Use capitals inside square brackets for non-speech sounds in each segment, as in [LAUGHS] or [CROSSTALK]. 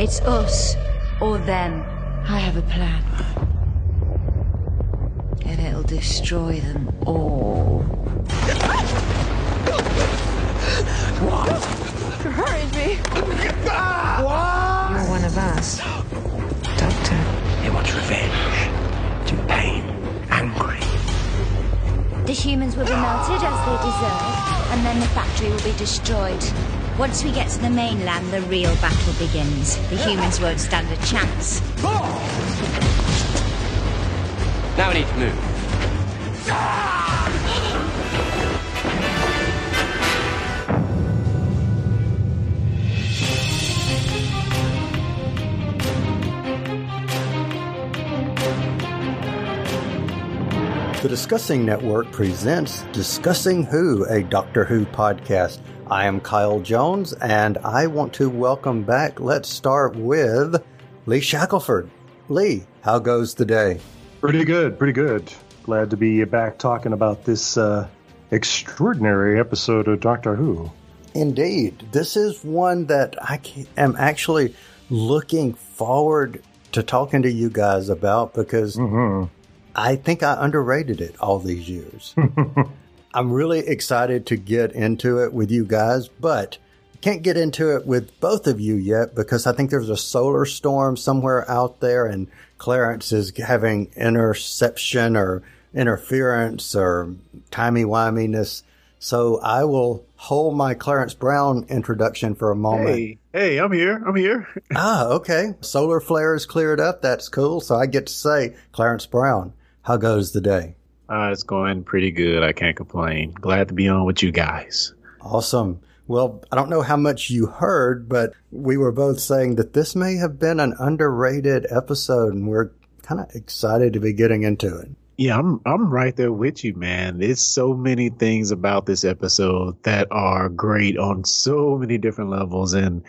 It's us or them. I have a plan. And it'll destroy them all. You're hurting me. You're one of us, Doctor. He wants revenge. To pain. Angry. The humans will be melted as they deserve, and then the factory will be destroyed. Once we get to the mainland, the real battle begins. The humans won't stand a chance. Now we need to move. The Discussing Network presents Discussing Who, a Doctor Who podcast. I am Kyle Jones, and I want to welcome back. Let's start with Lee Shackelford. Lee, how goes the day? Pretty good, pretty good. Glad to be back talking about this uh, extraordinary episode of Doctor Who. Indeed, this is one that I am actually looking forward to talking to you guys about because I think I underrated it all these years. [LAUGHS] I'm really excited to get into it with you guys, but can't get into it with both of you yet because I think there's a solar storm somewhere out there and Clarence is having interception or interference or timey-wiminess. So I will hold my Clarence Brown introduction for a moment. Hey, hey, I'm here. I'm here. [LAUGHS] Ah, okay. Solar flares cleared up. That's cool. So I get to say, Clarence Brown, how goes the day? Uh, it's going pretty good. I can't complain. Glad to be on with you guys. Awesome. Well, I don't know how much you heard, but we were both saying that this may have been an underrated episode, and we're kind of excited to be getting into it. Yeah, I'm I'm right there with you, man. There's so many things about this episode that are great on so many different levels, and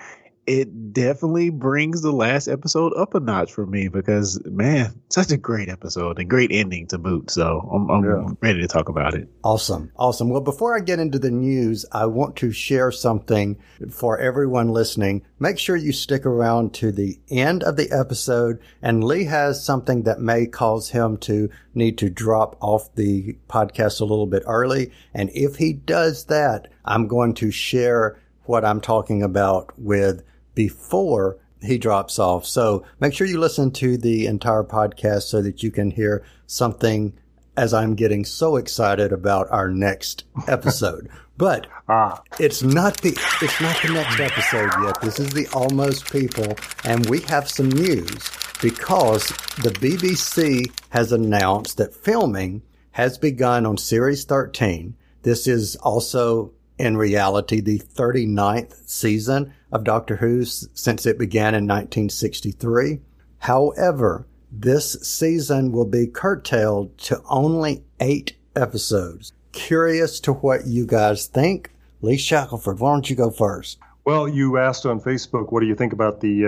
it definitely brings the last episode up a notch for me because man, such a great episode and great ending to boot. So I'm I'm Yeah. ready to talk about it. Awesome. Awesome. Well, before I get into the news, I want to share something for everyone listening. Make sure you stick around to the end of the episode and Lee has something that may cause him to need to drop off the podcast a little bit early. And if he does that, I'm going to share what I'm talking about with before he drops off. So make sure you listen to the entire podcast so that you can hear something as I'm getting so excited about our next episode. [LAUGHS] but Ah, it's not the it's not the next episode yet. This is the almost people, and we have some news because the BBC has announced that filming has begun on series 13. This is also in reality the 39th season of Doctor Who since it began in 1963. However, this season will be curtailed to only eight episodes. Curious to what you guys think. Lee Shackelford, why don't you go first? well, you asked on Facebook, what do you think about the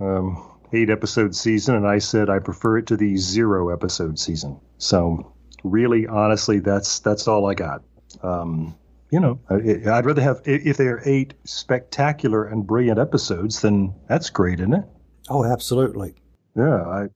uh, um, eight episode season? And I said I prefer it to the zero episode season. So, really, honestly, that's that's all I got. Um, you know, I, I'd rather have if there are eight spectacular and brilliant episodes, then that's great, isn't it? Oh, absolutely. Yeah, I,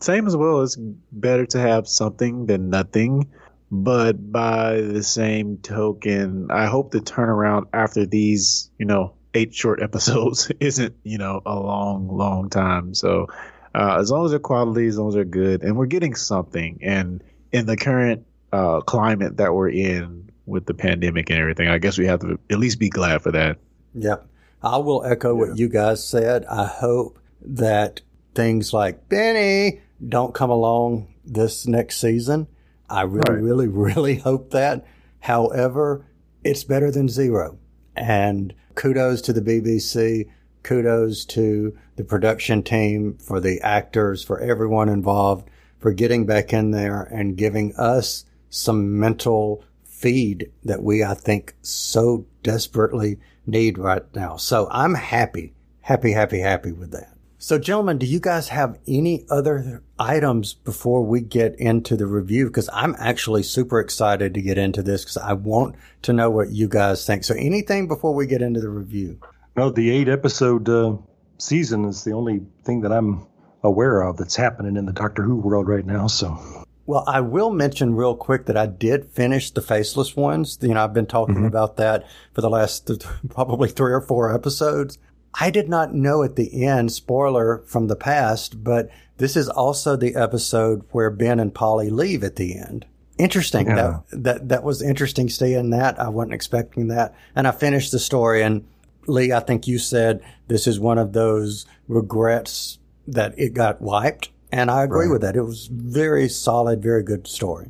same as well. It's better to have something than nothing. But by the same token, I hope the turnaround after these, you know, eight short episodes [LAUGHS] isn't, you know, a long, long time. So uh, as long as they're quality, as long as they're good, and we're getting something. And in the current uh, climate that we're in with the pandemic and everything, I guess we have to at least be glad for that. Yeah. I will echo what you guys said. I hope that things like Benny don't come along this next season. I really, Right. really, [LAUGHS] really hope that. However, it's better than zero. And kudos to the BBC. Kudos to the production team, for the actors, for everyone involved, for getting back in there and giving us some mental feed that we, I think, so desperately need right now. So I'm happy, happy, happy, happy with that. So, gentlemen, do you guys have any other items before we get into the review? Because I'm actually super excited to get into this because I want to know what you guys think. So, anything before we get into the review? no, the eight episode uh, season is the only thing that I'm aware of that's happening in the Doctor Who world right now. So, Well, I will mention real quick that I did finish the faceless ones. You know, I've been talking mm-hmm. about that for the last th- [LAUGHS] probably three or four episodes. I did not know at the end, spoiler from the past, but this is also the episode where Ben and Polly leave at the end. Interesting. Yeah. That, that, that was interesting seeing that. I wasn't expecting that. And I finished the story and Lee, I think you said this is one of those regrets that it got wiped. And I agree Right. with that. It was very solid, very good story.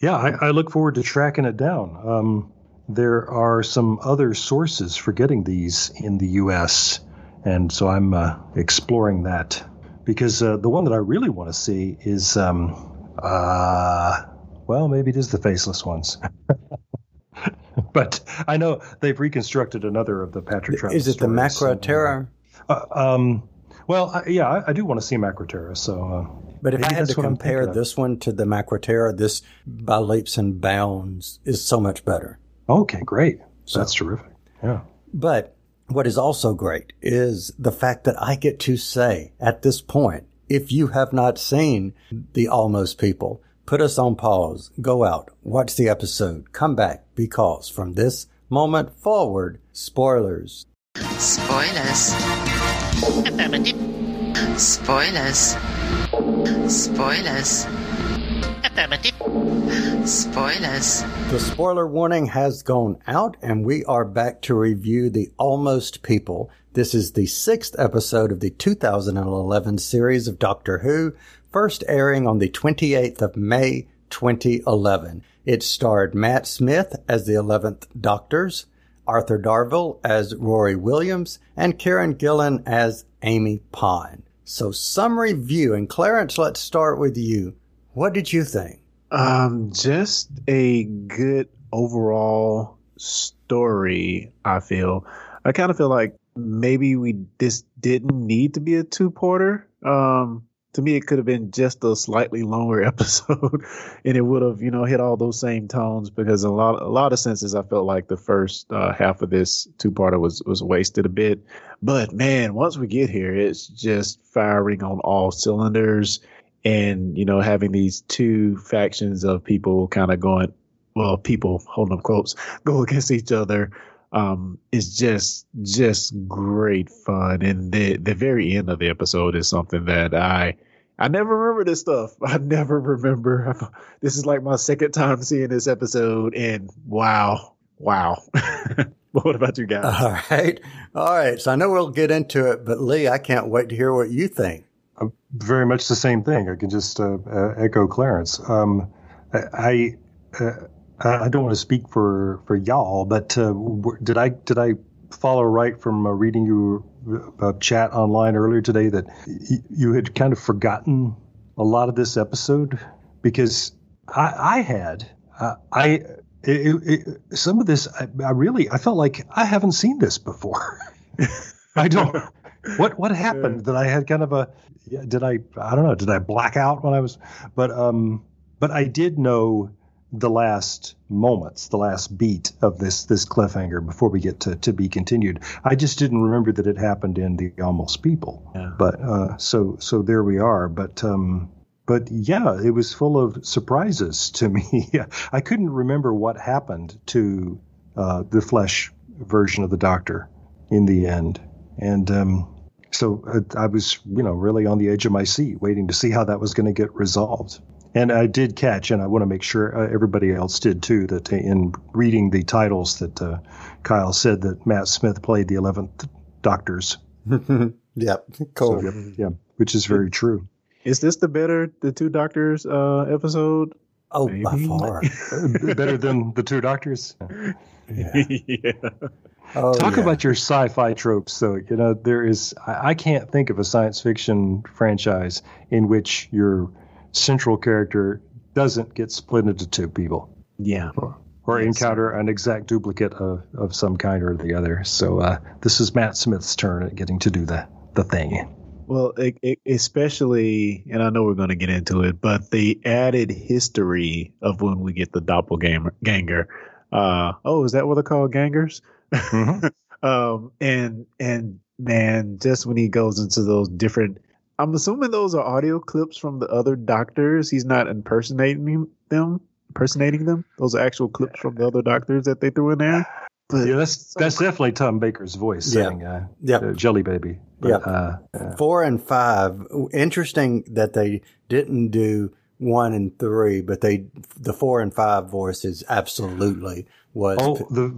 yeah, I, I look forward to tracking it down. Um, there are some other sources for getting these in the U.S., and so I'm uh, exploring that because uh, the one that I really want to see is, um, uh, well, maybe it is the faceless ones. [LAUGHS] but I know they've reconstructed another of the Patrick Troughton Is it the stories, so- Terror? Uh, um, well, I, yeah, I, I do want to see Macra Terror. So, uh, But if I had to compare thinking of. this one to the Macra Terror, this by leaps and bounds is so much better. okay, great, that's terrific. Yeah. But what is also great is the fact that I get to say at this point, if you have not seen the Almost People, put us on pause, go out, watch the episode, come back, because from this moment forward, spoilers. Spoilers. Spoilers. Spoilers. Spoilers. The spoiler warning has gone out, and we are back to review The Almost People. This is the sixth episode of the 2011 series of Doctor Who, first airing on the 28th of May 2011. It starred Matt Smith as the 11th Doctors, Arthur Darvill as Rory Williams, and Karen Gillan as Amy Pond. So, summary view, and Clarence, let's start with you. What did you think? Um, just a good overall story. I feel. I kind of feel like maybe we just didn't need to be a two porter. Um, to me, it could have been just a slightly longer [LAUGHS] episode, and it would have you know hit all those same tones. Because a lot a lot of senses, I felt like the first uh, half of this two parter was was wasted a bit. But man, once we get here, it's just firing on all cylinders and you know having these two factions of people kind of going well people holding up quotes go [LAUGHS] against each other um is just just great fun and the the very end of the episode is something that i i never remember this stuff [LAUGHS] i never remember this is like my second time seeing this episode and wow wow [LAUGHS] what about you guys All right. All right. So I know we'll get into it, but Lee, I can't wait to hear what you think. very much the same thing. I can just uh, uh, echo Clarence. Um, I uh, I don't want to speak for for y'all, but uh, did I did I follow right from uh, reading your uh, chat online earlier today that y- you had kind of forgotten a lot of this episode because I, I had uh, I. It, it, it, some of this, I, I really, I felt like I haven't seen this before. [LAUGHS] I don't. What what happened that I had kind of a did I I don't know did I black out when I was but um but I did know the last moments the last beat of this this cliffhanger before we get to to be continued I just didn't remember that it happened in the almost people Yeah. but uh so so there we are but um but yeah it was full of surprises to [LAUGHS] me I couldn't remember what happened to uh the flesh version of the doctor in the end and um so uh, I was, you know, really on the edge of my seat, waiting to see how that was going to get resolved. And I did catch, and I want to make sure uh, everybody else did too, that in reading the titles that uh, Kyle said that Matt Smith played the eleventh Doctors. [LAUGHS] Yep. Cool. So, yep, yeah, which is very true. is this the better the two doctors uh episode oh, by far. [LAUGHS] Uh, Better than the two Doctors. Yeah. [LAUGHS] yeah Oh, Talk yeah. about your sci-fi tropes, though. You know, there is. I, I can't think of a science fiction franchise in which your central character doesn't get split into two people. yeah or Yes. encounter an exact duplicate of, of some kind or the other. So uh, this is Matt Smith's turn at getting to do the the thing. Well, e- e- especially, and I know we're going to get into it, but the added history of when we get the doppelganger. Uh, oh, is that what they're called, gangers? Mhm. [LAUGHS] um, and and man, just when he goes into those different, I'm assuming those are audio clips from the other doctors. He's not impersonating them, impersonating them. Those are actual clips from the other doctors that they threw in there. But Yeah, that's that's definitely Tom Baker's voice Yeah. saying uh, Yeah. uh, Jelly Baby. But, Yeah. uh, uh, Four and five. Interesting that they didn't do one and three, but they the four and five voices absolutely was. oh, the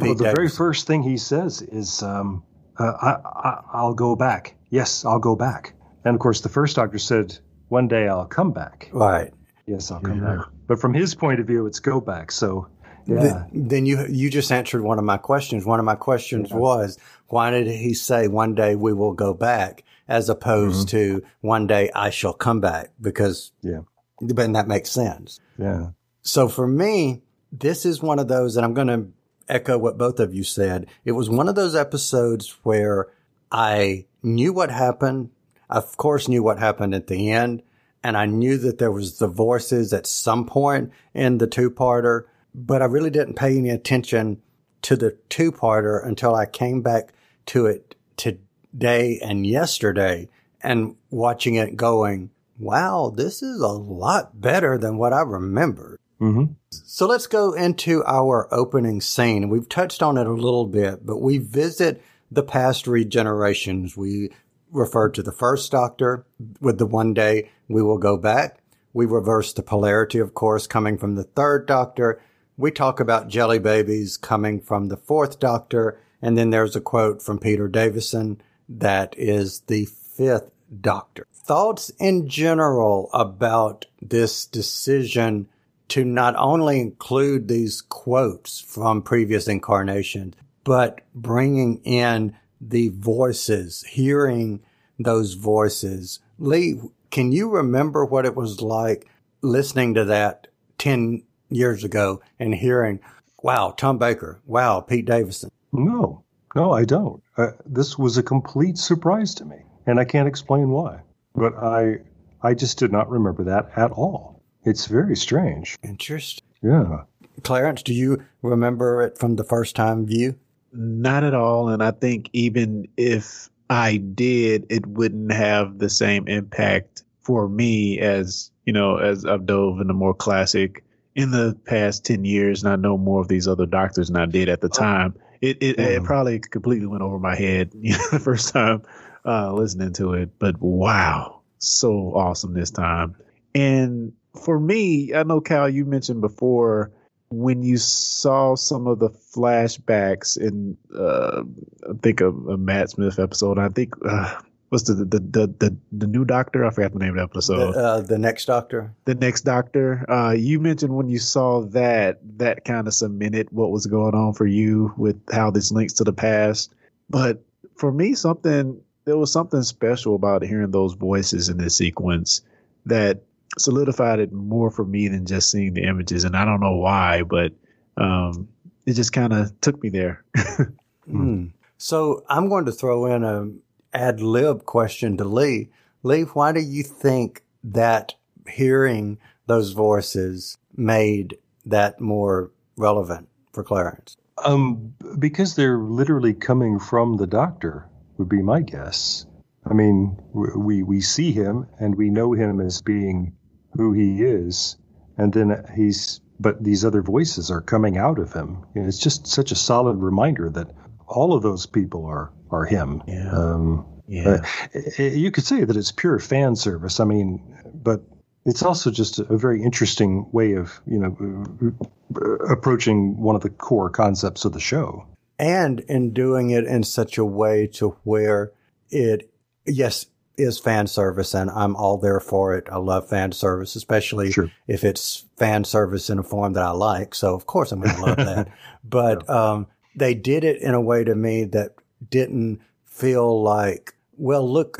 Pete well, the very first thing he says is, um, uh, I, I, "I'll go back. Yes, I'll go back." And of course, the first doctor said, "One day I'll come back." right. Yes, I'll come Yeah. back. But from his point of view, it's go back. So, yeah, Th- then you you just answered one of my questions. One of my questions was why did he say one day we will go back as opposed mm-hmm. to one day I shall come back because yeah, then that makes sense. yeah. So for me, this is one of those, and I'm going to echo what both of you said. It was one of those episodes where I knew what happened. Of course, knew what happened at the end. And I knew that there was the voices at some point in the two parter, but I really didn't pay any attention to the two parter until I came back to it today and yesterday and watching it going, wow, this is a lot better than what I remembered. hmm So let's go into our opening scene. We've touched on it a little bit, but we visit the past regenerations. We refer to the first doctor with the one day we will go back. We reverse the polarity, of course, coming from the third doctor. We talk about jelly babies coming from the fourth doctor. And then there's a quote from Peter Davison that is the fifth doctor. Thoughts in general about this decision to not only include these quotes from previous incarnations, but bringing in the voices, hearing those voices. Lee, can you remember what it was like listening to that 10 years ago and hearing, wow, Tom Baker, wow, Pete Davison? No, no, I don't. Uh, this was a complete surprise to me, and I can't explain why. But I, I just did not remember that at all. It's very strange. Interesting. Yeah. Clarence, do you remember it from the first time view? Not at all. And I think even if I did, it wouldn't have the same impact for me as, you know, as I've dove into more classic in the past 10 years. And I know more of these other doctors than I did at the time. It, it, it probably completely went over my head [LAUGHS] you know, the first time uh, listening to it. But wow, so awesome this time. And for me, I know, Cal, you mentioned before when you saw some of the flashbacks in, uh, I think a, a Matt Smith episode. I think uh, what's the the, the the the new Doctor? I forgot the name of the episode. The, uh, the next doctor? the next Doctor. Uh, you mentioned when you saw that that kind of cemented what was going on for you with how this links to the past. But for me, something there was something special about hearing those voices in this sequence that solidified it more for me than just seeing the images. And I don't know why, but um, it just kind of took me there. [LAUGHS] Hmm. So I'm going to throw in a ad lib question to Lee. Lee, why do you think that hearing those voices made that more relevant for Clarence? Um, because they're literally coming from the doctor, would be my guess. I mean, we we see him and we know him as being who he is, and then he's. But these other voices are coming out of him. You know, it's just such a solid reminder that all of those people are are him. Yeah. Um, Yeah. uh, you could say that it's pure fan service. I mean, but it's also just a, a very interesting way of you know uh, approaching one of the core concepts of the show. And in doing it in such a way to where it, yes, is fan service and I'm all there for it. I love fan service, especially Sure. if it's fan service in a form that I like. So of course I'm going to love that. [LAUGHS] But, um, they did it in a way to me that didn't feel like, well, look,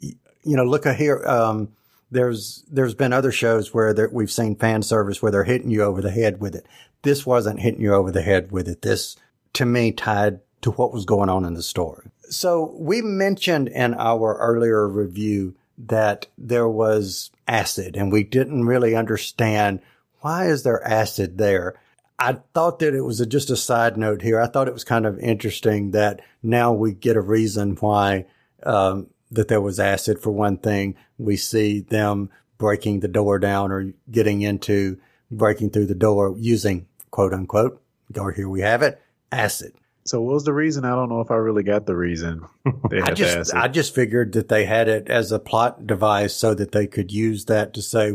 you know, look here. Um, there's, there's been other shows where there, we've seen fan service where they're hitting you over the head with it. This wasn't hitting you over the head with it. This, to me, tied to what was going on in the story. So we mentioned in our earlier review that there was acid and we didn't really understand why is there acid there? I thought that it was a, just a side note here. I thought it was kind of interesting that now we get a reason why um, that there was acid for one thing. We see them breaking the door down or getting into breaking through the door using quote unquote, or here we have it, acid. So what was the reason? I don't know if I really got the reason. [LAUGHS] I just. I just figured that they had it as a plot device so that they could use that to say,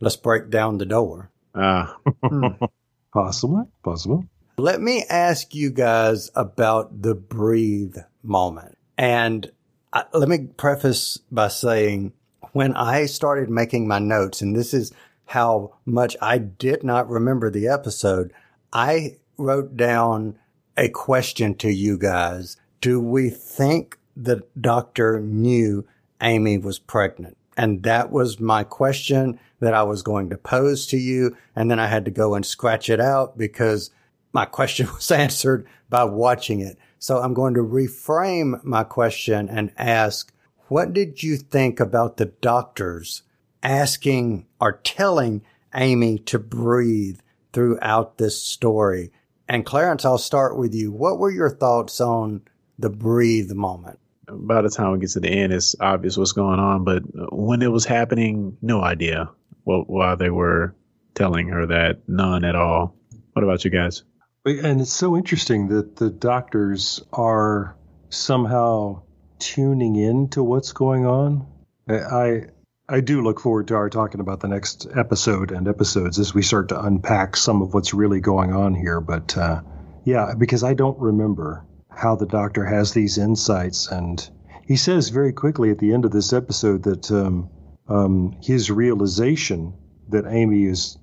let's break down the door. Ah, [LAUGHS] Possible, possible. Let me ask you guys about the breathe moment. And I, let me preface by saying when I started making my notes, and this is how much I did not remember the episode, I wrote down a question to you guys. Do we think the doctor knew Amy was pregnant? And that was my question that I was going to pose to you. And then I had to go and scratch it out because my question [LAUGHS] was answered by watching it. So I'm going to reframe my question and ask, what did you think about the doctors asking or telling Amy to breathe throughout this story? And Clarence, I'll start with you. What were your thoughts on the breathe moment? by the time we get to the end, it's obvious what's going on. But when it was happening, no idea what why they were telling her that. None at all. What about you guys? And it's so interesting that the doctors are somehow tuning in to what's going on. I I do look forward to our talking about the next episode and episodes as we start to unpack some of what's really going on here. But uh, yeah, because I don't remember how the doctor has these insights, and he says very quickly at the end of this episode that um, um, his realization that Amy is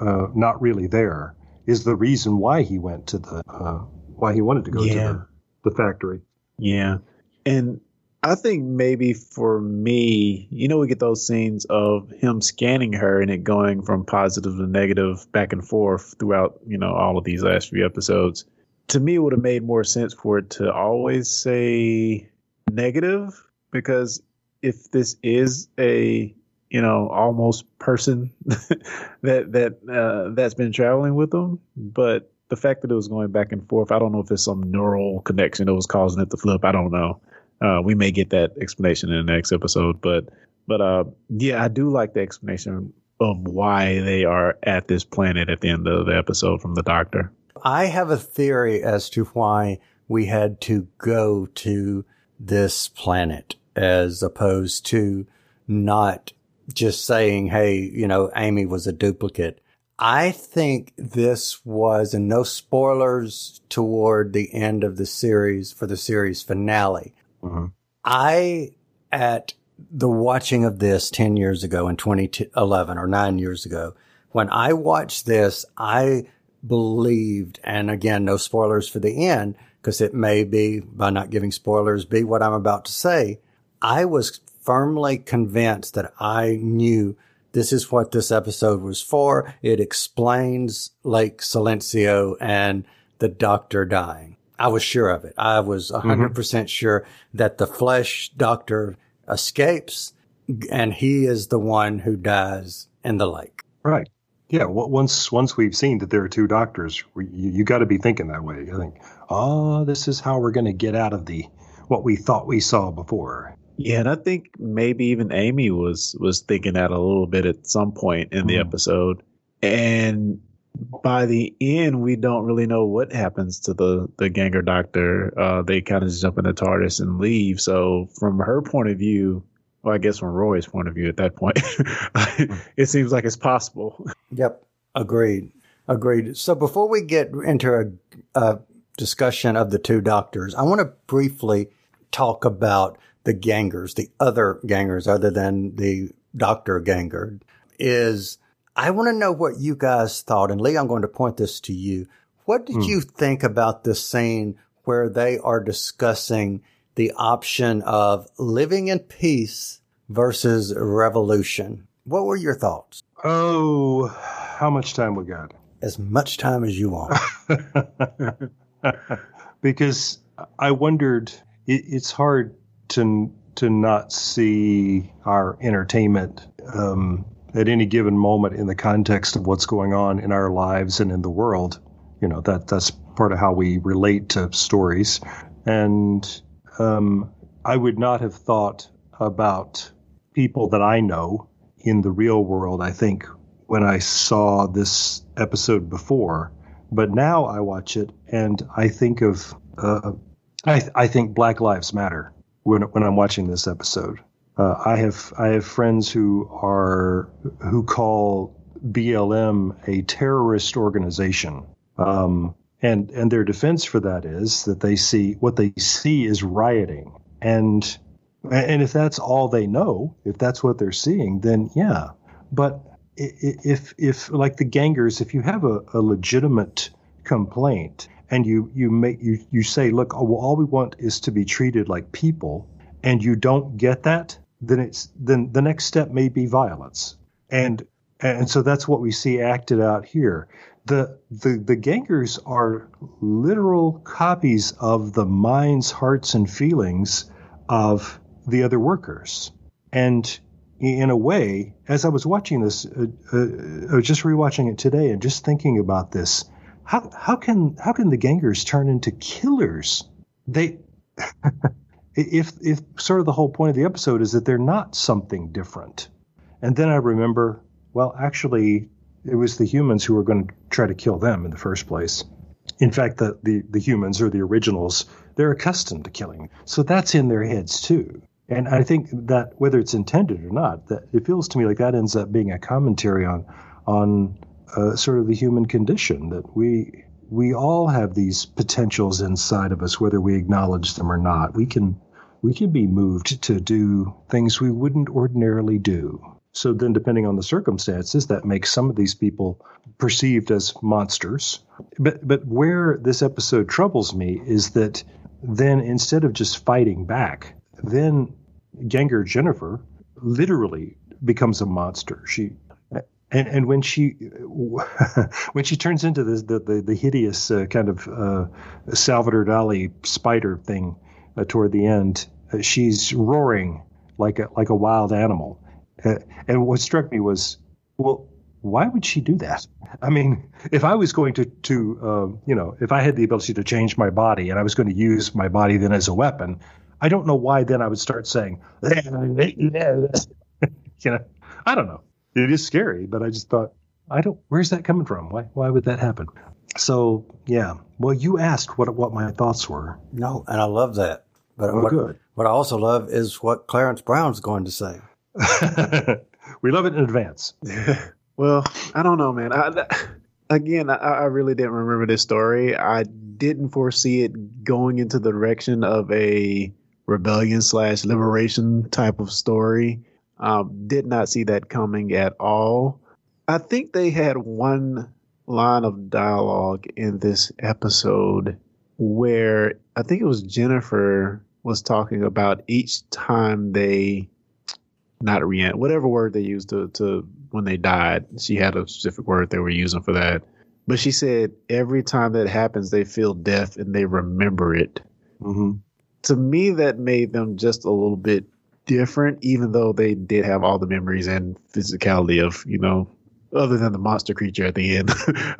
uh, not really there is the reason why he went to the uh, why he wanted to go Yeah. to the, the factory. Yeah. And I think maybe for me, you know, we get those scenes of him scanning her and it going from positive to negative back and forth throughout, you know, all of these last few episodes. To me, it would have made more sense for it to always say negative because if this is a, you know, almost person [LAUGHS] that that uh, that's been traveling with them, but the fact that it was going back and forth, I don't know if it's some neural connection that was causing it to flip. I don't know. Uh, we may get that explanation in the next episode, but but uh, yeah, I do like the explanation of why they are at this planet at the end of the episode from the doctor. I have a theory as to why we had to go to this planet as opposed to not just saying, Hey, you know, Amy was a duplicate. I think this was, and no spoilers toward the end of the series for the series finale. Mm-hmm. I, at the watching of this 10 years ago in 2011 or nine years ago, when I watched this, I believed, and again, no spoilers for the end, because it may be, by not giving spoilers, be what I'm about to say. I was firmly convinced that I knew this is what this episode was for. It explains Lake Silencio and the doctor dying. I was sure of it. I was 100% sure that the flesh doctor escapes and he is the one who dies in the lake. Right. Yeah. w- Once once we've seen that there are two doctors, we, you, you got to be thinking that way. I think, oh, this is how we're going to get out of the what we thought we saw before. Yeah, and I think maybe even Amy was was thinking that a little bit at some point in the Mm. episode. And by the end, we don't really know what happens to the the Ganger Doctor. Uh, they kind of just jump in the TARDIS and leave. So from her point of view, well, I guess from Rory's point of view at that point, [LAUGHS] it seems like it's possible. Yep. Agreed. Agreed. So before we get into a, a discussion of the two doctors, I want to briefly talk about the gangers, the other gangers other than the Dr. Ganger is I want to know what you guys thought. And Lee, I'm going to point this to you. What did you think about this scene where they are discussing the option of living in peace versus revolution? What were your thoughts? Oh, how much time we got? As much time as you want. [LAUGHS] because I wondered, it, it's hard to to not see our entertainment um, at any given moment in the context of what's going on in our lives and in the world. You know that that's part of how we relate to stories, and um, I would not have thought about people that I know in the real world. I think when I saw this episode before, but now I watch it and I think of uh, I, I think Black Lives Matter when when I'm watching this episode. Uh, I have I have friends who are who call BLM a terrorist organization, um, and and their defense for that is that they see what they see is rioting, and and if that's all they know, if that's what they're seeing, then yeah. But if if like the gangers, if you have a, a legitimate complaint and you you make you you say, look, all we want is to be treated like people, and you don't get that, then it's then the next step may be violence, and and so that's what we see acted out here. The the the gangers are literal copies of the minds, hearts, and feelings of the other workers, and in a way, as I was watching this, uh, uh, I was just rewatching it today and just thinking about this. How how can how can the gangers turn into killers? They [LAUGHS] if if sort of the whole point of the episode is that they're not something different. And then I remember, well, actually, it was the humans who were going to try to kill them in the first place. In fact, the, the, the humans or the originals, they're accustomed to killing. So that's in their heads too. And I think that whether it's intended or not, that it feels to me like that ends up being a commentary on on uh, sort of the human condition that we we all have these potentials inside of us, whether we acknowledge them or not. We can we can be moved to do things we wouldn't ordinarily do. So then, depending on the circumstances, that makes some of these people perceived as monsters. But but where this episode troubles me is that then instead of just fighting back, then Ganger Jennifer literally becomes a monster. She and and when she [LAUGHS] when she turns into this the the, the hideous uh, kind of uh, Salvador Dali spider thing uh, toward the end, uh, she's roaring like a like a wild animal. Uh, and what struck me was, well, why would she do that? I mean, if I was going to to uh, you know, if I had the ability to change my body and I was going to use my body then as a weapon, I don't know why then I would start saying, [LAUGHS] you know, I don't know. It is scary, but I just thought, I don't. Where's that coming from? Why? Why would that happen? So yeah. Well, you asked what what my thoughts were. No, and I love that. But oh, what, good. what I also love is what Clarence Brown's going to say. [LAUGHS] we love it in advance. [LAUGHS] well, I don't know, man. I, again, I, I, really didn't remember this story. I didn't foresee it going into the direction of a rebellion slash liberation type of story. Um, did not see that coming at all. I think they had one line of dialogue in this episode where I think it was Jennifer was talking about each time they not re whatever word they used to, to when they died. She had a specific word they were using for that. But she said every time that happens, they feel death and they remember it. Mm-hmm to me, that made them just a little bit different, even though they did have all the memories and physicality of, you know, other than the monster creature at the end [LAUGHS]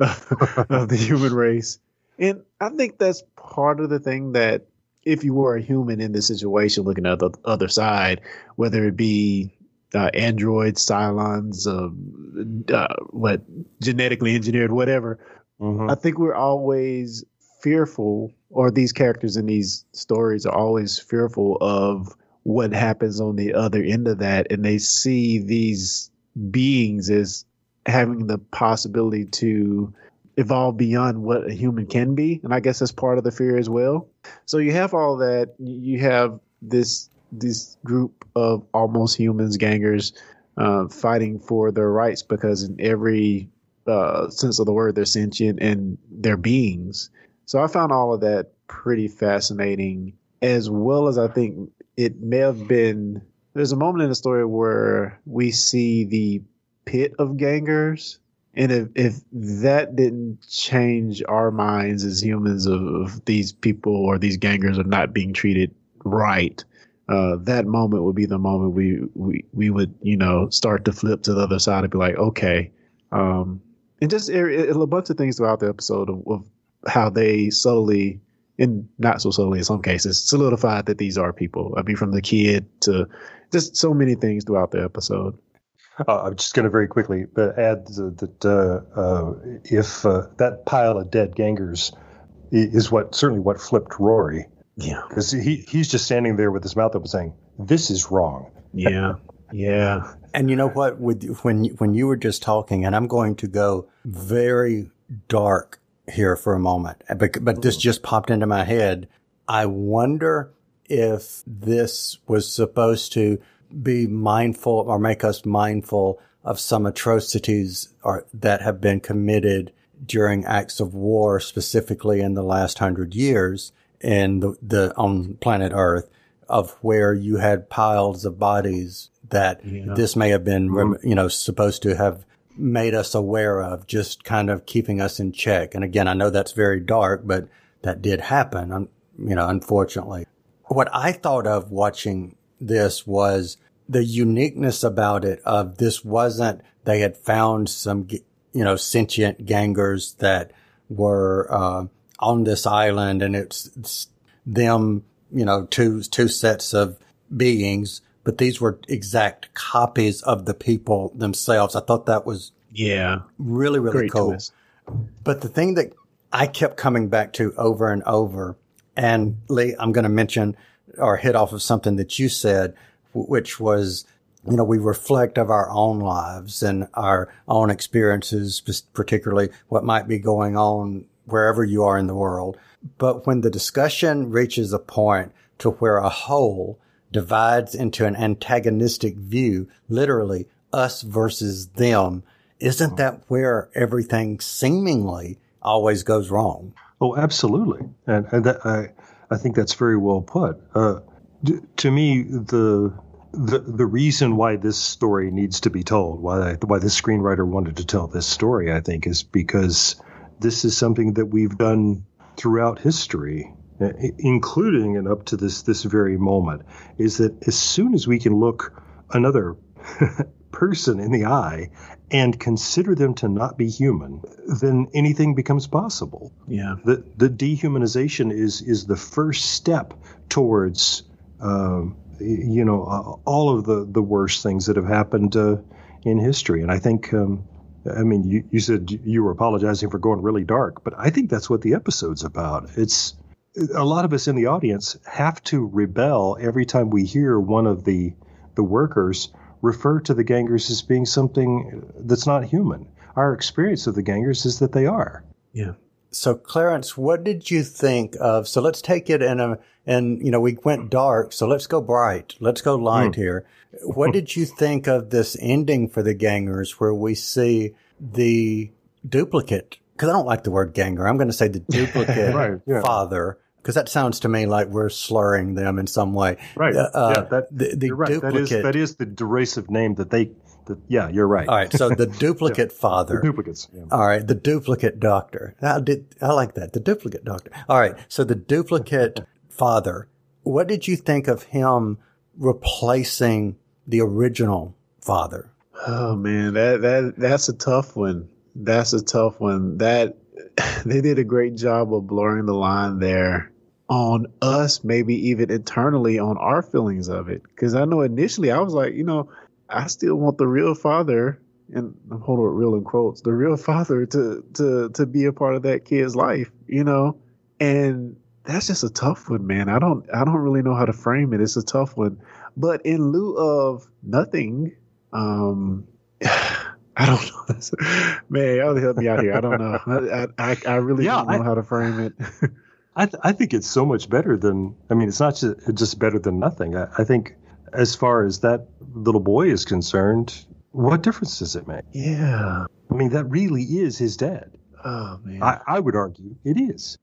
of the human race. And I think that's part of the thing that if you were a human in this situation looking at the other side, whether it be uh, androids, Cylons, uh, uh, what genetically engineered, whatever, mm-hmm. I think we're always fearful or these characters in these stories are always fearful of what happens on the other end of that and they see these beings as having the possibility to evolve beyond what a human can be and i guess that's part of the fear as well so you have all that you have this this group of almost humans gangers uh, fighting for their rights because in every uh, sense of the word they're sentient and they're beings so I found all of that pretty fascinating, as well as I think it may have been. There's a moment in the story where we see the pit of gangers. And if, if that didn't change our minds as humans of, of these people or these gangers are not being treated right, uh, that moment would be the moment we, we we would you know start to flip to the other side and be like, okay, um, and just it, it, a bunch of things throughout the episode of, of how they subtly and not so subtly in some cases solidified that these are people. I mean, from the kid to just so many things throughout the episode. Uh, I'm just going to very quickly add that uh, uh, if uh, that pile of dead gangers is what certainly what flipped Rory. Yeah, because he he's just standing there with his mouth open saying, "This is wrong." Yeah, yeah. And you know what? With when when you were just talking, and I'm going to go very dark here for a moment, but, but this just popped into my head. I wonder if this was supposed to be mindful or make us mindful of some atrocities or, that have been committed during acts of war, specifically in the last hundred years in the, the on planet Earth, of where you had piles of bodies that yeah. this may have been, mm-hmm. you know, supposed to have made us aware of, just kind of keeping us in check. And again, I know that's very dark, but that did happen, you know, unfortunately. What I thought of watching this was the uniqueness about it of this wasn't they had found some you know sentient gangers that were uh, on this island and it's, it's, them you know two two sets of beings but these were exact copies of the people themselves. I thought that was yeah. really really Great cool. twist. but the thing that i kept coming back to over and over and lee i'm going to mention or hit off of something that you said which was, you know, we reflect of our own lives and our own experiences, particularly what might be going on wherever you are in the world. But when the discussion reaches a point to where a whole divides into an antagonistic view, literally us versus them, isn't that where everything seemingly always goes wrong? Oh, absolutely, and, and that, I I think that's very well put. Uh, to me, the the the reason why this story needs to be told, why why the screenwriter wanted to tell this story, I think, is because this is something that we've done throughout history, including and up to this this very moment. Is that as soon as we can look another [LAUGHS] person in the eye and consider them to not be human, then anything becomes possible. Yeah. The the dehumanization is is the first step towards um, you know, uh, all of the, the worst things that have happened uh, in history. And I think, um, I mean, you, you said you were apologizing for going really dark, but I think that's what the episode's about. It's a lot of us in the audience have to rebel every time we hear one of the the workers refer to the gangers as being something that's not human. Our experience of the gangers is that they are. Yeah. So, Clarence, what did you think of? So, let's take it in a, and you know, we went dark. So, let's go bright. Let's go light mm. here. What did you think of this ending for the gangers where we see the duplicate? Because I don't like the word ganger. I'm going to say the duplicate [LAUGHS] right, yeah. father because that sounds to me like we're slurring them in some way. Right. Uh, yeah, that, the, the right. duplicate. That is, that is the derisive name that they the, yeah, you're right. All right. So the [LAUGHS] [LAUGHS] duplicate yeah, father. The duplicates. Yeah. All right. The duplicate doctor. I, did, I like that. The duplicate doctor. All right. So the duplicate [LAUGHS] father. What did you think of him replacing the original father? Oh man, that that that's a tough one. That's a tough one. That [LAUGHS] they did a great job of blurring the line there on us, maybe even internally on our feelings of it. Because I know initially I was like, you know, I still want the real father, and I'm holding it real in quotes, the real [LAUGHS] father to to to be a part of that kid's life, you know, and that's just a tough one, man. I don't I don't really know how to frame it. It's a tough one, but in lieu of nothing, um. [LAUGHS] I don't know. [LAUGHS] Man, y'all help me out here. I don't know. I I, I really yeah, don't know I, how to frame it. [LAUGHS] I th- I think it's so much better than. I mean, it's not just, just better than nothing. I, I think as far as that little boy is concerned, what difference does it make? Yeah. I mean, that really is his dad. Oh, man. I, I would argue it is.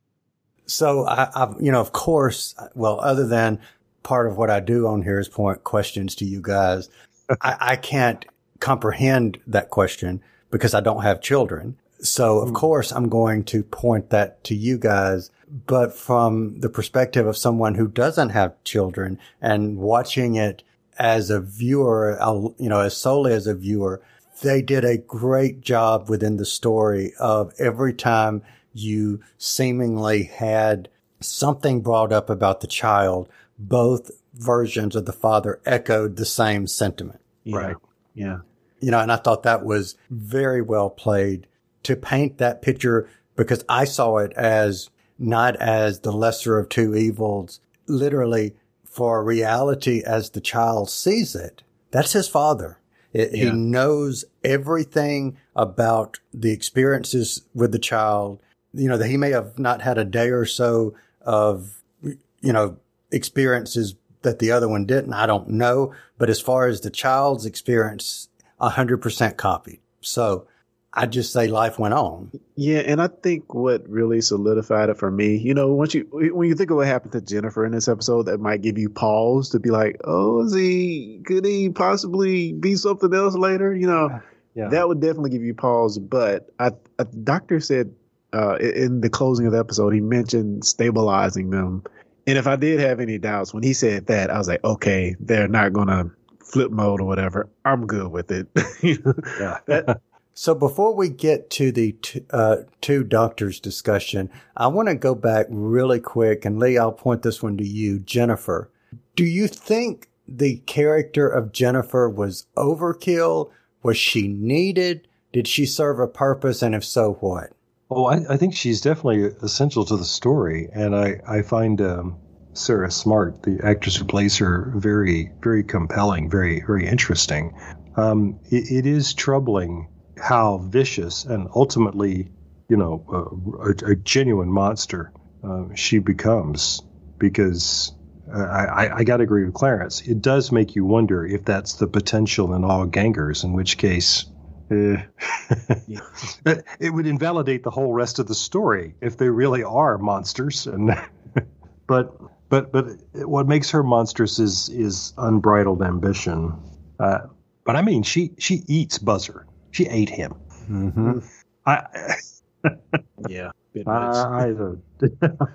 So, I, I've, you know, of course, well, other than part of what I do on here is point questions to you guys, [LAUGHS] I, I can't comprehend that question because I don't have children. So, of mm. course, I'm going to point that to you guys but from the perspective of someone who doesn't have children and watching it as a viewer, uh, you know, as solely as a viewer, they did a great job within the story of every time you seemingly had something brought up about the child, both versions of the father echoed the same sentiment. Yeah. Right. Yeah. You know, and I thought that was very well played to paint that picture because I saw it as not as the lesser of two evils, literally for reality as the child sees it. That's his father. It, Yeah. He knows everything about the experiences with the child. You know, that he may have not had a day or so of, you know, experiences that the other one didn't. I don't know. But as far as the child's experience, a hundred percent copied. So I just say life went on. Yeah, and I think what really solidified it for me, you know, once you when you think of what happened to Jennifer in this episode, that might give you pause to be like, oh, is he could he possibly be something else later? You know, Yeah. that would definitely give you pause. But I, a doctor said uh, in in the closing of the episode, he mentioned stabilizing them, and if I did have any doubts when he said that, I was like, okay, they're not gonna flip mode or whatever. I'm good with it. [LAUGHS] Yeah. That- [LAUGHS] So before we get to the t- uh, two doctors discussion, I want to go back really quick and Lee, I'll point this one to you, Jennifer. Do you think the character of Jennifer was overkill? Was she needed? Did she serve a purpose? And if so, what? Oh, I, I think she's definitely essential to the story, and I I find um, Sarah Smart, the actress who plays her, very very compelling, very very interesting. Um, it, it is troubling how vicious and ultimately, you know, uh, a, a genuine monster uh, she becomes because. Uh, I, I got to agree with Clarence. It does make you wonder if that's the potential in all gangers, in which case uh, it would invalidate the whole rest of the story if they really are monsters. And [LAUGHS] but but but what makes her monstrous is is unbridled ambition. Uh, but I mean, she she eats Buzzer. She ate him. Mm-hmm. I [LAUGHS] yeah, bit. I, I don't.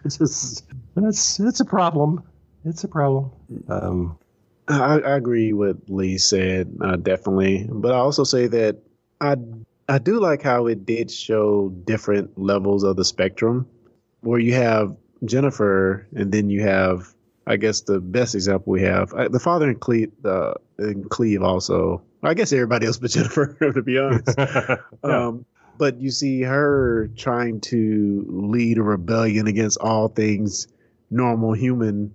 it's [LAUGHS] just that's it's a problem. It's a problem. Um, I, I agree with Lee said, uh, definitely. But I also say that I I do like how it did show different levels of the spectrum, where you have Jennifer, and then you have, I guess, the best example we have, uh, the father in Cleve, uh, in Cleve also. I guess everybody else but [LAUGHS] Jennifer, to be honest. [LAUGHS] Um, but you see her trying to lead a rebellion against all things normal human,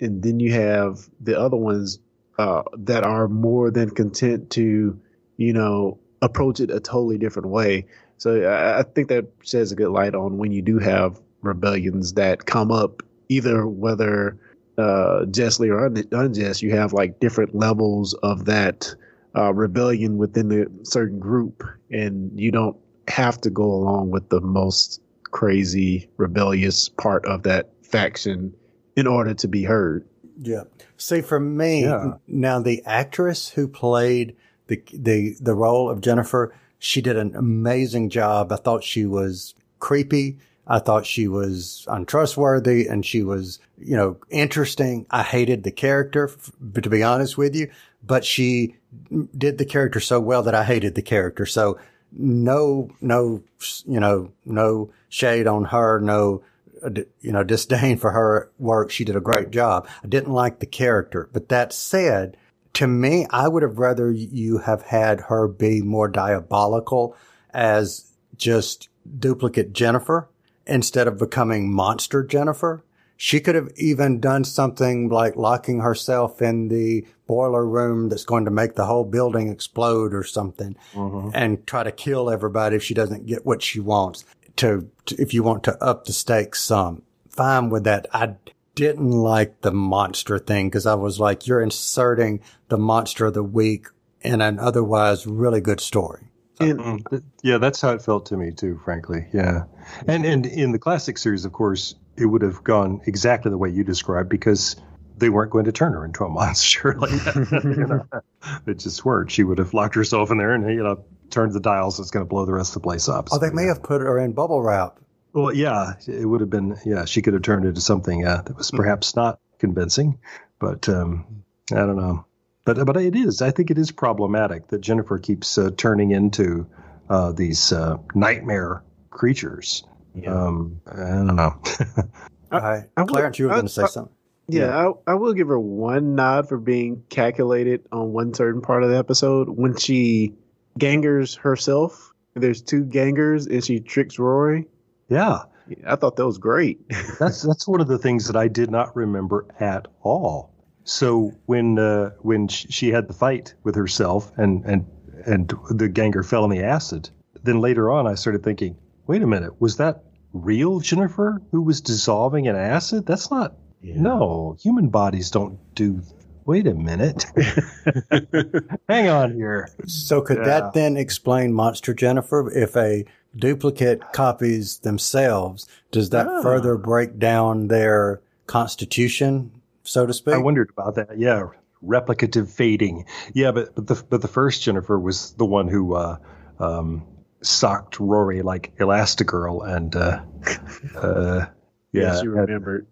and then you have the other ones uh, that are more than content to, you know, approach it a totally different way. So I, I think that sheds a good light on when you do have rebellions that come up, either whether uh, justly or un- unjust, you have like different levels of that uh, rebellion within the certain group, and you don't have to go along with the most crazy rebellious part of that faction in order to be heard. Yeah. See, for me, Yeah. now the actress who played the the the role of Jennifer, she did an amazing job. I thought she was creepy. I thought she was untrustworthy, and she was, you know, interesting. I hated the character, to be honest with you, but she did the character so well that I hated the character. So no, no, you know, no shade on her. No, uh, you know, disdain for her work. She did a great job. I didn't like the character, but that said, to me, I would have rather you have had her be more diabolical as just duplicate Jennifer instead of becoming monster Jennifer. She could have even done something like locking herself in the boiler room that's going to make the whole building explode or something mm-hmm. and try to kill everybody if she doesn't get what she wants to, to if you want to up the stakes some. Fine with that. I didn't like the monster thing because I was like, you're inserting the monster of the week in an otherwise really good story. And yeah, that's how it felt to me too, frankly. Yeah, and and in the classic series, of course, it would have gone exactly the way you described because they weren't going to turn her into a [LAUGHS] monster. like you know, [LAUGHS] it just weren't. She would have locked herself in there and you know turned the dials. It's going to blow the rest of the place up. Oh, they may yeah. have put her in bubble wrap. Well, yeah, it would have been. Yeah, she could have turned it into something uh, that was perhaps not convincing, but um, I don't know. But but it is. I think it is problematic that Jennifer keeps uh, turning into uh, these uh, nightmare creatures. Yeah. Um, I don't know. [LAUGHS] All right. I would- Clarence, you were going to say I- something. Yeah, I, I will give her one nod for being calculated on one certain part of the episode when she gangers herself. There's two gangers and she tricks Rory. Yeah, I thought that was great. [LAUGHS] that's that's one of the things that I did not remember at all. So when uh, when she had the fight with herself and and and the ganger fell in the acid, then later on I started thinking, wait a minute, was that real Jennifer who was dissolving in acid? That's not. No, human bodies don't do. Wait a minute. [LAUGHS] Hang on here. So could Yeah. that then explain Monster Jennifer? If a duplicate copies themselves, does that Ah. further break down their constitution, so to speak? I wondered about that. Yeah, replicative fading. Yeah, but but the but the first Jennifer was the one who uh, um, socked Rory like Elastigirl, and uh, [LAUGHS] uh, yeah, she remembered.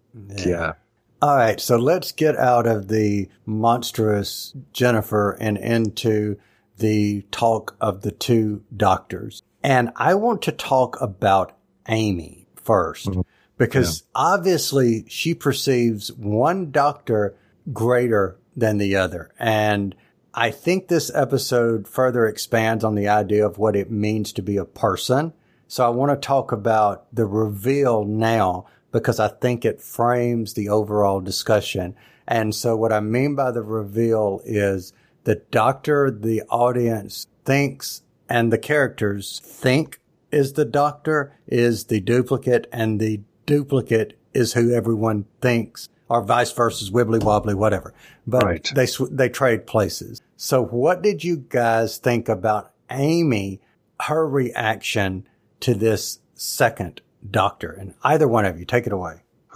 yeah. All right, so let's get out of the monstrous Jennifer and into the talk of the two doctors. And I want to talk about Amy 1st mm-hmm. because obviously she perceives one doctor greater than the other. And I think this episode further expands on the idea of what it means to be a person. So I want to talk about the reveal now because I think it frames the overall discussion. And so what I mean by the reveal is the doctor, the audience thinks and the characters think is the doctor is the duplicate and the duplicate is who everyone thinks or vice versa, wibbly wobbly, whatever. But Right. they, sw- they trade places. So what did you guys think about Amy, her reaction to this second doctor? And either one of you, take it away. [LAUGHS]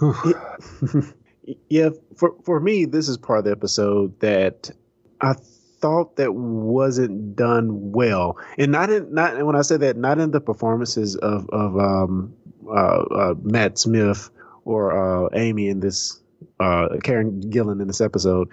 Yeah, for for me, this is part of the episode that I thought that wasn't done well, and not in not when I say that, not in the performances of of um, uh, uh, Matt Smith or uh, Amy in this uh, Karen Gillan in this episode.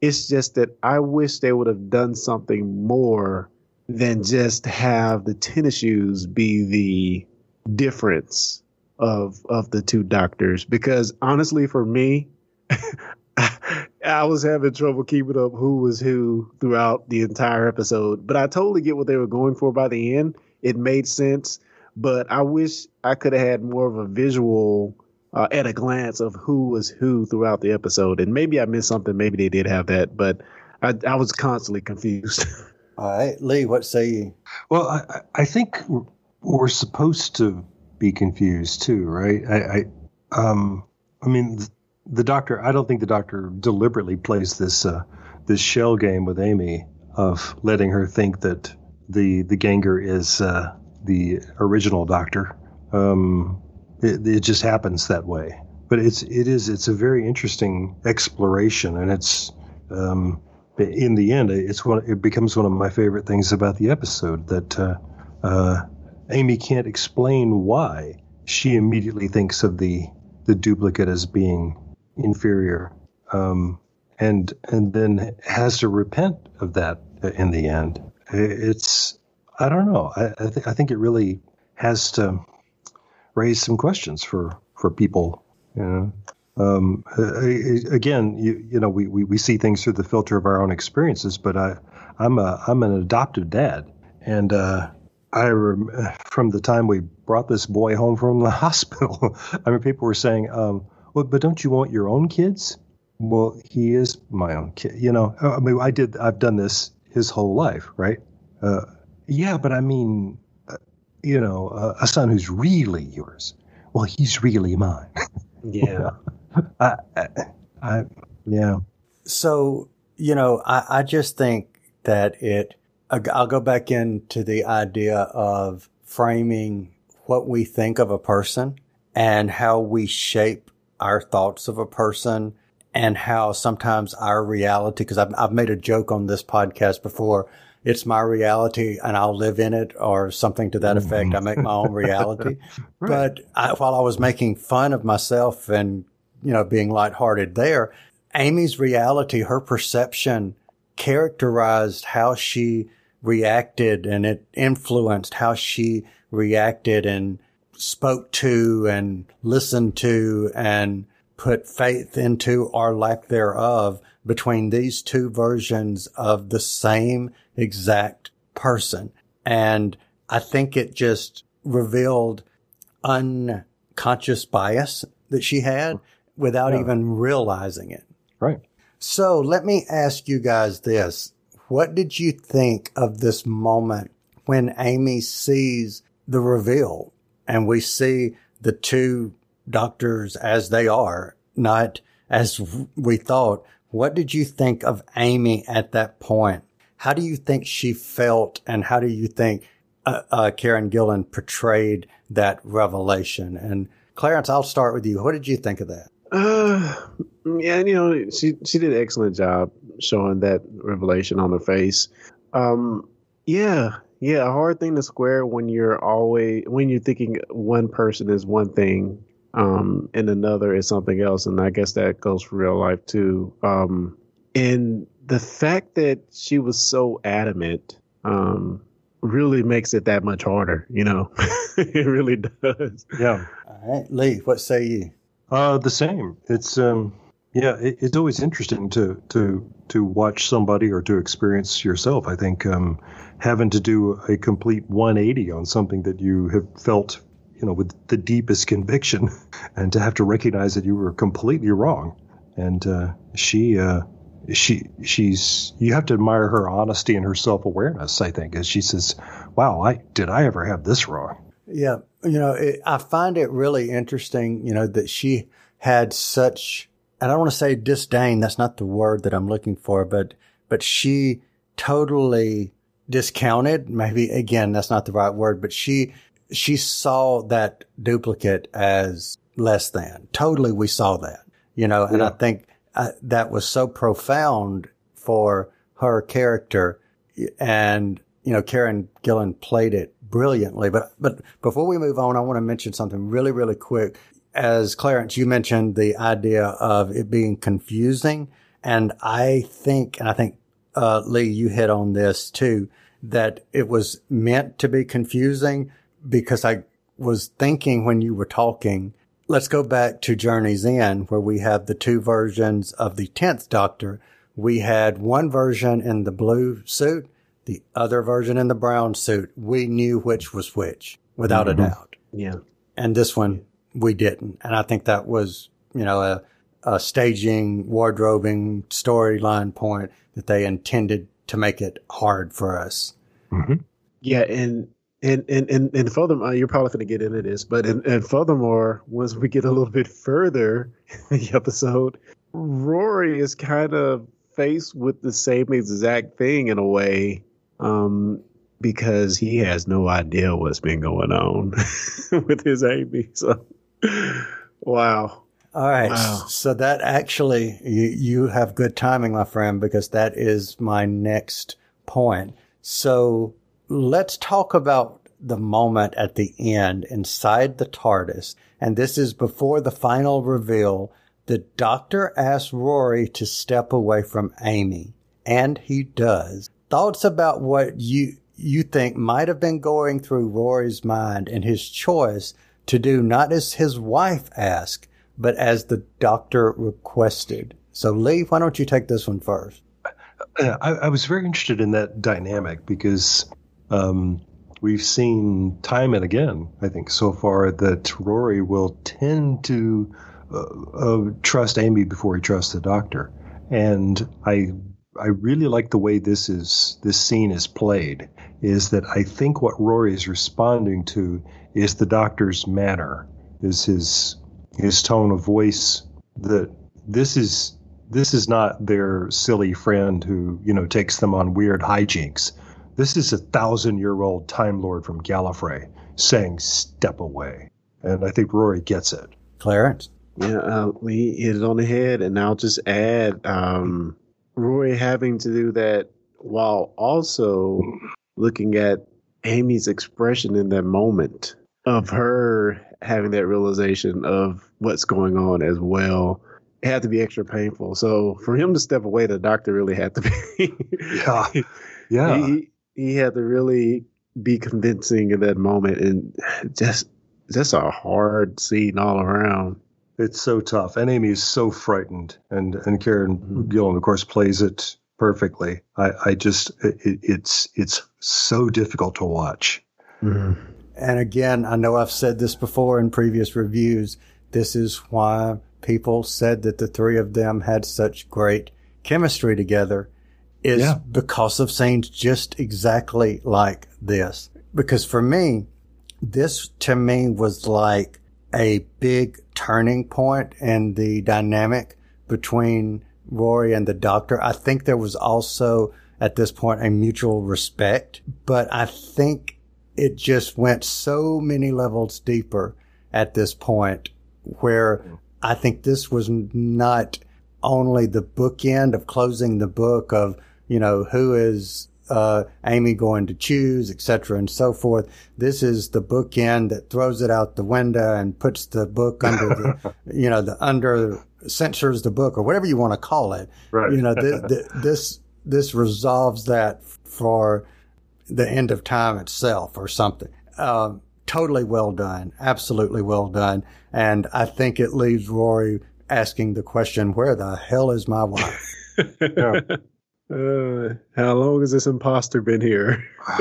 It's just that I wish they would have done something more than just have the tennis shoes be the difference of of the two doctors because honestly for me [LAUGHS] I was having trouble keeping up who was who throughout the entire episode, but I totally get what they were going for by the end. It made sense, but I wish I could have had more of a visual uh, at a glance of who was who throughout the episode. And maybe I missed something. Maybe they did have that, but I, I was constantly confused. [LAUGHS] All right, Lee, what say you? Well, I, I- I think we're- we're supposed to be confused too, right? I, I, um, I mean, the, doctor. I don't think the doctor deliberately plays this uh, this shell game with Amy of letting her think that the the Ganger is uh, the original doctor. Um, it, it just happens that way. But it's it is it's a very interesting exploration, and it's um, in the end it's one it becomes one of my favorite things about the episode that uh, uh, Amy can't explain why she immediately thinks of the the duplicate as being inferior, um, and and then has to repent of that in the end. It's I don't know. I I, th- I think it really has to raise some questions for for people. You know. Um, again, you, you know, we, we, we see things through the filter of our own experiences, but I, I'm a, I'm an adoptive dad. And, uh, I rem- from the time we brought this boy home from the [LAUGHS] hospital, I mean, people were saying, um, well, but don't you want your own kids? Well, he is my own kid. You know, I mean, I did, I've done this his whole life, right? Uh, yeah, but I mean, uh, you know, uh, a son who's really yours. Well, he's really mine. [LAUGHS] yeah. I, I, I, yeah. So, you know, I, I just think that it, I'll go back into the idea of framing what we think of a person and how we shape our thoughts of a person and how sometimes our reality, because I've, I've made a joke on this podcast before, it's my reality and I'll live in it or something to that effect. I make my own mm-hmm. reality. [LAUGHS] right. But I, while I was making fun of myself and, you know, being lighthearted there, Amy's reality, her perception characterized how she reacted and it influenced how she reacted and spoke to and listened to and put faith into or lack thereof between these two versions of the same exact person. And I think it just revealed unconscious bias that she had without yeah. even realizing it. Right. So let me ask you guys this. What did you think of this moment when Amy sees the reveal and we see the two doctors as they are, not as we thought? What did you think of Amy at that point? How do you think she felt and how do you think uh, uh, Karen Gillan portrayed that revelation? And Clarence, I'll start with you. What did you think of that? Uh, yeah, you know, she she did an excellent job showing that revelation on her face. Um, yeah, yeah, a hard thing to square when you're always when you're thinking one person is one thing, um, and another is something else, and I guess that goes for real life too. Um, and the fact that she was so adamant, um, really makes it that much harder. You know, [LAUGHS] it really does. Yeah. All right, Lee, what say you? Uh, the same. It's um, yeah, it, it's always interesting to to to watch somebody or to experience yourself. I think um, having to do a complete 180 on something that you have felt, you know, with the deepest conviction, [LAUGHS] and to have to recognize that you were completely wrong. And uh, she, uh, she, she's. You have to admire her honesty and her self awareness. I think, as she says, "Wow, I did I ever have this wrong?" Yeah, you know, it, I find it really interesting. You know that she had such I don't want to say disdain. That's not the word that I'm looking for, but, but she totally discounted. Maybe again, that's not the right word, but she, she saw that duplicate as less than. Totally. We saw that, you know, and yeah. I think uh, that was so profound for her character. And, you know, Karen Gillan played it brilliantly. But, but before we move on, I want to mention something really, really quick as Clarence, you mentioned the idea of it being confusing. And I think, and I think, uh, Lee, you hit on this too, that it was meant to be confusing because I was thinking when you were talking, let's go back to Journey's End where we have the two versions of the 10th Doctor. We had one version in the blue suit, the other version in the brown suit. We knew which was which without mm-hmm. a doubt. Yeah. And this one we didn't. And I think that was, you know, a, a staging, wardrobing storyline point that they intended to make it hard for us. Mm-hmm. Yeah. And, and, and, and, and furthermore, you're probably going to get into this, but, and, and furthermore, once we get a little bit further [LAUGHS] in the episode, Rory is kind of faced with the same exact thing in a way. Um, because he has no idea what's been going on [LAUGHS] with his Amy. So wow. All right. Wow. So that actually, you, you have good timing, my friend, because that is my next point. So let's talk about the moment at the end inside the TARDIS. And this is before the final reveal. The doctor asks Rory to step away from Amy, and he does. Thoughts about what you, you think might have been going through Rory's mind and his choice to do not as his wife asked, but as the doctor requested. So, Lee, why don't you take this one first? I, I was very interested in that dynamic because um, we've seen time and again, I think, so far that Rory will tend to uh, uh, trust Amy before he trusts the doctor, and I I really like the way this is this scene is played. Is that I think what Rory is responding to is the doctor's manner, is his his tone of voice. That this is this is not their silly friend who you know takes them on weird hijinks. This is a thousand year old Time Lord from Gallifrey saying, "Step away," and I think Rory gets it. Clarence. Yeah, uh, he hit it on the head, and I'll just add um, Roy having to do that while also looking at Amy's expression in that moment of her having that realization of what's going on as well. It had to be extra painful. So for him to step away, the doctor really had to be. Yeah. [LAUGHS] Yeah. he, he had to really be convincing in that moment, and just just a hard scene all around. It's so tough, and Amy is so frightened, and and Karen Mhm. Gillan, of course, plays it perfectly. I, I just it, it's it's so difficult to watch. And again, I know I've said this before in previous reviews. This is why people said that the three of them had such great chemistry together is Yeah. because of scenes just exactly like this. Because for me, this to me was like a big turning point in the dynamic between Rory and the doctor. I think there was also at this point a mutual respect, but I think it just went so many levels deeper at this point where I think this was not only the bookend of closing the book of, you know, who is uh, Amy going to choose, et cetera, and so forth. This is the bookend that throws it out the window and puts the book under the, [LAUGHS] you know, the under censors the book or whatever you want to call it. Right. You know, th- th- this this resolves that for the end of time itself or something. Um, totally well done, absolutely well done, and I think it leaves Rory asking the question, "Where the hell is my wife?" [LAUGHS] Uh, how long has this imposter been here? [SIGHS]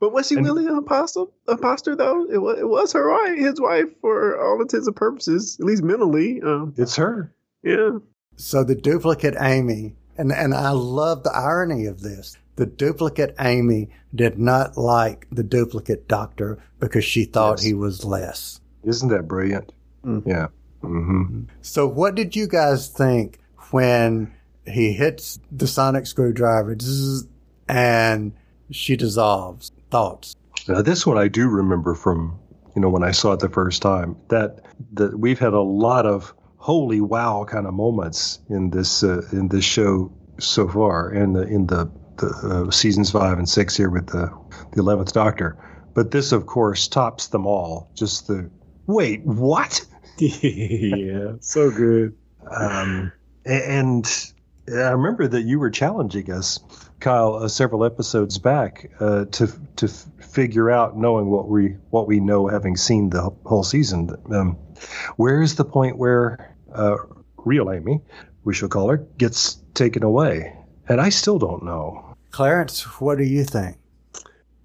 but was she And- really an imposter? Imposter though, it was, it was her wife, his wife, for all intents and purposes, at least mentally. Um, It's her. yeah, So the duplicate Amy, and, and I love the irony of this. The duplicate Amy did not like the duplicate doctor because she thought Yes. he was less. Isn't that brilliant? Mm. Yeah. hmm So what did you guys think when he hits the sonic screwdriver zzz, and she dissolves? Thoughts? Now, this one I do remember from you know when I saw it the first time. That that we've had a lot of holy wow kind of moments in this uh, in this show so far, in the in the, the uh, seasons five and six here with the the eleventh Doctor. But this, of course, tops them all. Just the wait, what? [LAUGHS] [LAUGHS] yeah, so good. Um, and I remember that you were challenging us, Kyle, uh, several episodes back, uh, to to f- figure out, knowing what we what we know, having seen the whole season. Um, where is the point where uh, real Amy, we shall call her, gets taken away? And I still don't know. Clarence, what do you think?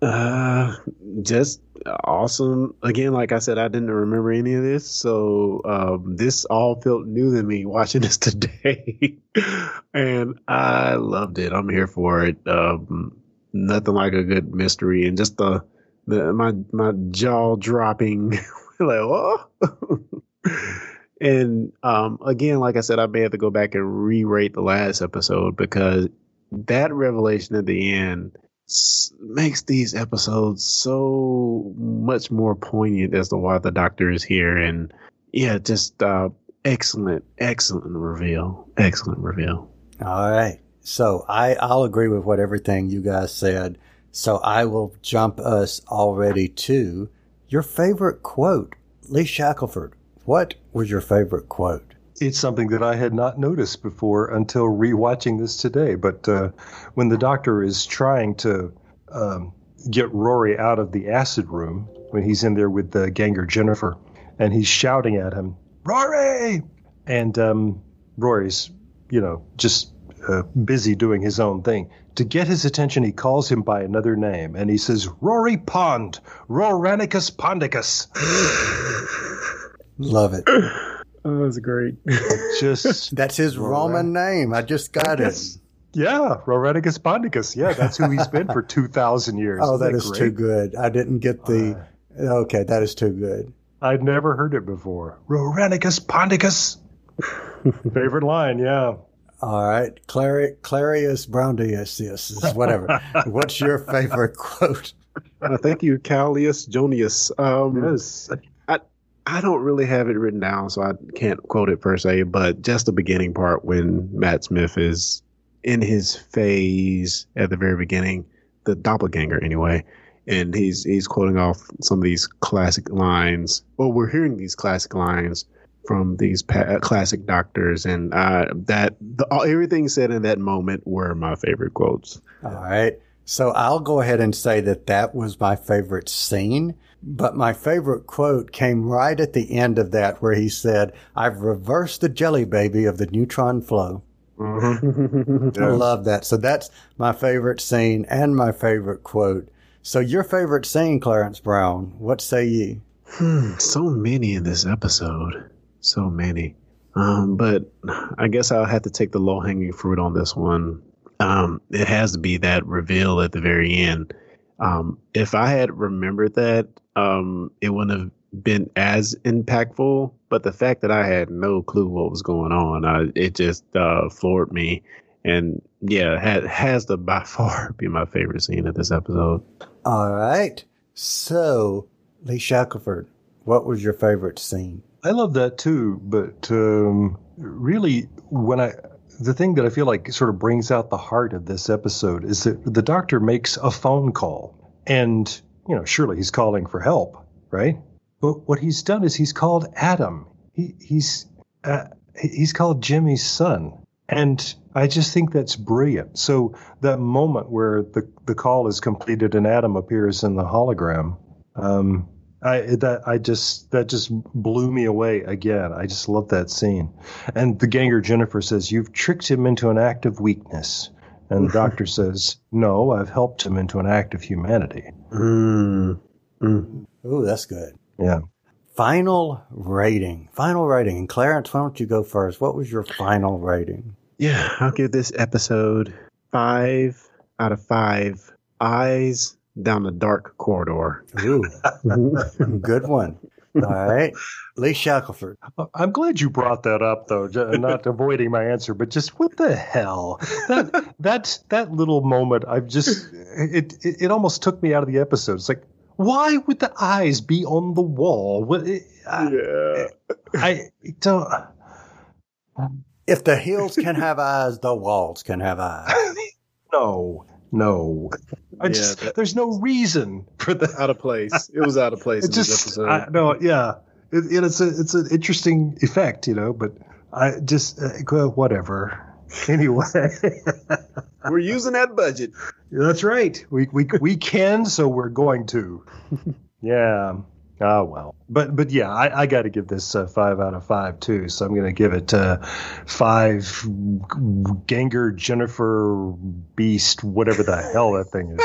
Uh, just awesome. Again, like I said, I didn't remember any of this, so um, this all felt new to me watching [LAUGHS] this today, and I loved it. I'm here for it. Um, nothing like a good mystery, and just the the my my jaw dropping, [LAUGHS] like oh. and um, again, like I said, I may have to go back and re-rate the last episode because that revelation at the end makes these episodes so much more poignant as to why the doctor is here and yeah just uh excellent excellent reveal excellent reveal All right. So I, I'll agree with what everything you guys said. So I will jump us already to your favorite quote. Lee Shackelford, what was your favorite quote? It's something that I had not noticed before until rewatching this today. But uh, when the doctor is trying to um, get Rory out of the acid room, when he's in there with the ganger Jennifer, and he's shouting at him, Rory! And um, Rory's, you know, just uh, busy doing his own thing. To get his attention, he calls him by another name, and he says, Rory Pond, Roranicus Pondicus. Love it. Oh that's great Just [LAUGHS] That's his Roman name. I just got it. Yeah, Roranicus Pondicus. Yeah, that's who he's been for [LAUGHS] 2,000 years. Oh, Isn't that is too great? good. I didn't get the. Okay, that is too good. I'd never heard it before. Roranicus Pondicus. [LAUGHS] Favorite line, yeah. All right, Clari- Clarius Browndius, yes, whatever. What's your favorite quote? uh, thank you callius jonius um Yes. I don't really have it written down, so I can't quote it per se, but just the beginning part when Matt Smith is in his phase at the very beginning, the doppelganger anyway, and he's he's quoting off some of these classic lines. Well, we're hearing these classic lines from these pa- classic doctors, and uh, that the, everything said in that moment were my favorite quotes. All right. So I'll go ahead and say that that was my favorite scene. But my favorite quote came right at the end of that where he said, I've reversed the jelly baby of the neutron flow. Mm-hmm. [LAUGHS] I love that. So that's my favorite scene and my favorite quote. So your favorite scene, Clarence Brown, what say ye? Hmm, so many in this episode. So many. Um, but I guess I'll have to take the low hanging fruit on this one. Um, it has to be that reveal at the very end. Um, if I had remembered that, um, it wouldn't have been as impactful. But the fact that I had no clue what was going on, uh, it just uh, floored me. And yeah, had, has to by [LAUGHS] far be my favorite scene of this episode. All right. So, Lee Shackelford, what was your favorite scene? I love that too, but um, really, when I the thing that I feel like sort of brings out the heart of this episode is that the doctor makes a phone call, and you know, surely he's calling for help, right? But what he's done is he's called Adam. He, he's uh, he's called Jimmy's son, and I just think that's brilliant. So that moment where the the call is completed and Adam appears in the hologram. Um, I that I just that just blew me away again. I just love that scene. And the ganger Jennifer says, "You've tricked him into an act of weakness." And the doctor [LAUGHS] says, "No, I've helped him into an act of humanity." Mm. Mm. Ooh, that's good. Yeah. Final rating. Final rating. And Clarence, why don't you go first? What was your final rating? Yeah, I'll give this episode five out of five eyes down the dark corridor. Ooh, [LAUGHS] good one. All right. Lee Shackelford. Uh, I'm glad you brought that up, though. Not avoiding my answer, but just what the hell? That [LAUGHS] that that little moment, I've just it, it it almost took me out of the episode. It's like, why would the eyes be on the wall? I, Yeah. I don't. If the hills can have eyes, the walls can have eyes. [LAUGHS] No, no. I Yeah, just that- there's no reason for that. Out of place. It was out of place It in this just episode. I, no, yeah. It, it, it's a it's an interesting effect, you know. But I just uh, well, whatever. [LAUGHS] Anyway. [LAUGHS] We're using that budget. That's right. We we we can, so we're going to. [LAUGHS] Yeah. Oh well. But but yeah, I, I got to give this uh, five out of five too. So I'm going to give it uh, five. Ganger Jennifer Beast, whatever the [LAUGHS] hell that thing is.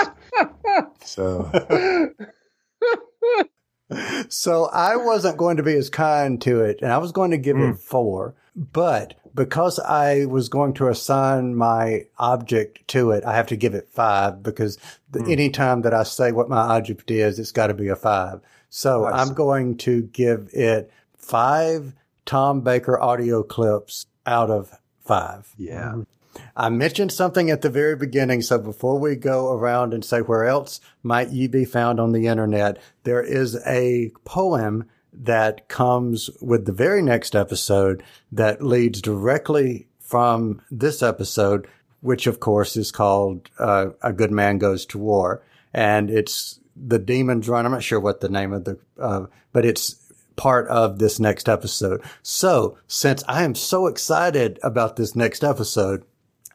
So [LAUGHS] So I wasn't going to be as kind to it, and I was going to give it four. But because I was going to assign my object to it, I have to give it five because the, any time that I say what my object is, it's got to be a five. So I'm going to give it five Tom Baker audio clips out of five. yeah. I mentioned something at the very beginning. So before we go around and say where else might ye be found on the internet, there is a poem that comes with the very next episode that leads directly from this episode, which of course is called uh, A Good Man Goes to War. And it's the Demon's Run. I'm not sure what the name of the, uh, but it's part of this next episode. So since I am so excited about this next episode,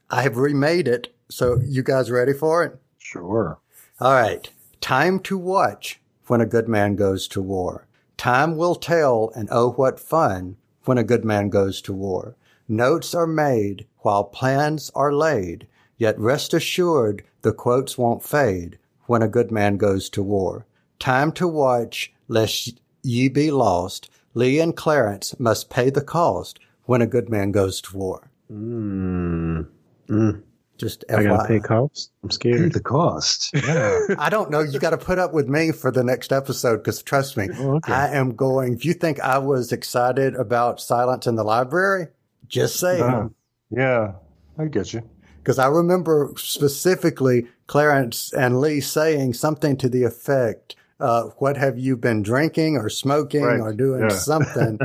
I have remade it. So you guys ready for it? Sure. All right. Time to watch when a good man goes to war. Time will tell, and oh, what fun when a good man goes to war. Notes are made while plans are laid, yet rest assured the quotes won't fade when a good man goes to war. Time to watch lest ye be lost. Lee and Clarence must pay the cost when a good man goes to war. Mm. Mm. Just I gotta pay FYI. costs. I'm Pay scared. the cost. Yeah. I don't know. You got to put up with me for the next episode because trust me, Oh, okay. I am going. If you think I was excited about Silence in the Library, just Uh, saying. yeah. I get you. Because I remember specifically Clarence and Lee saying something to the effect uh, what have you been drinking or smoking Right. or doing Yeah. something?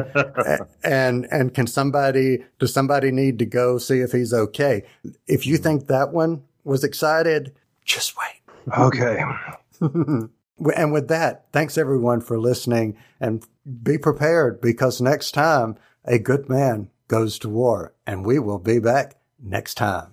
And and can somebody does somebody need to go see if he's okay? If you think that one was excited, just wait. Okay. [LAUGHS] And with that, thanks everyone for listening and be prepared because next time a good man goes to war and we will be back next time.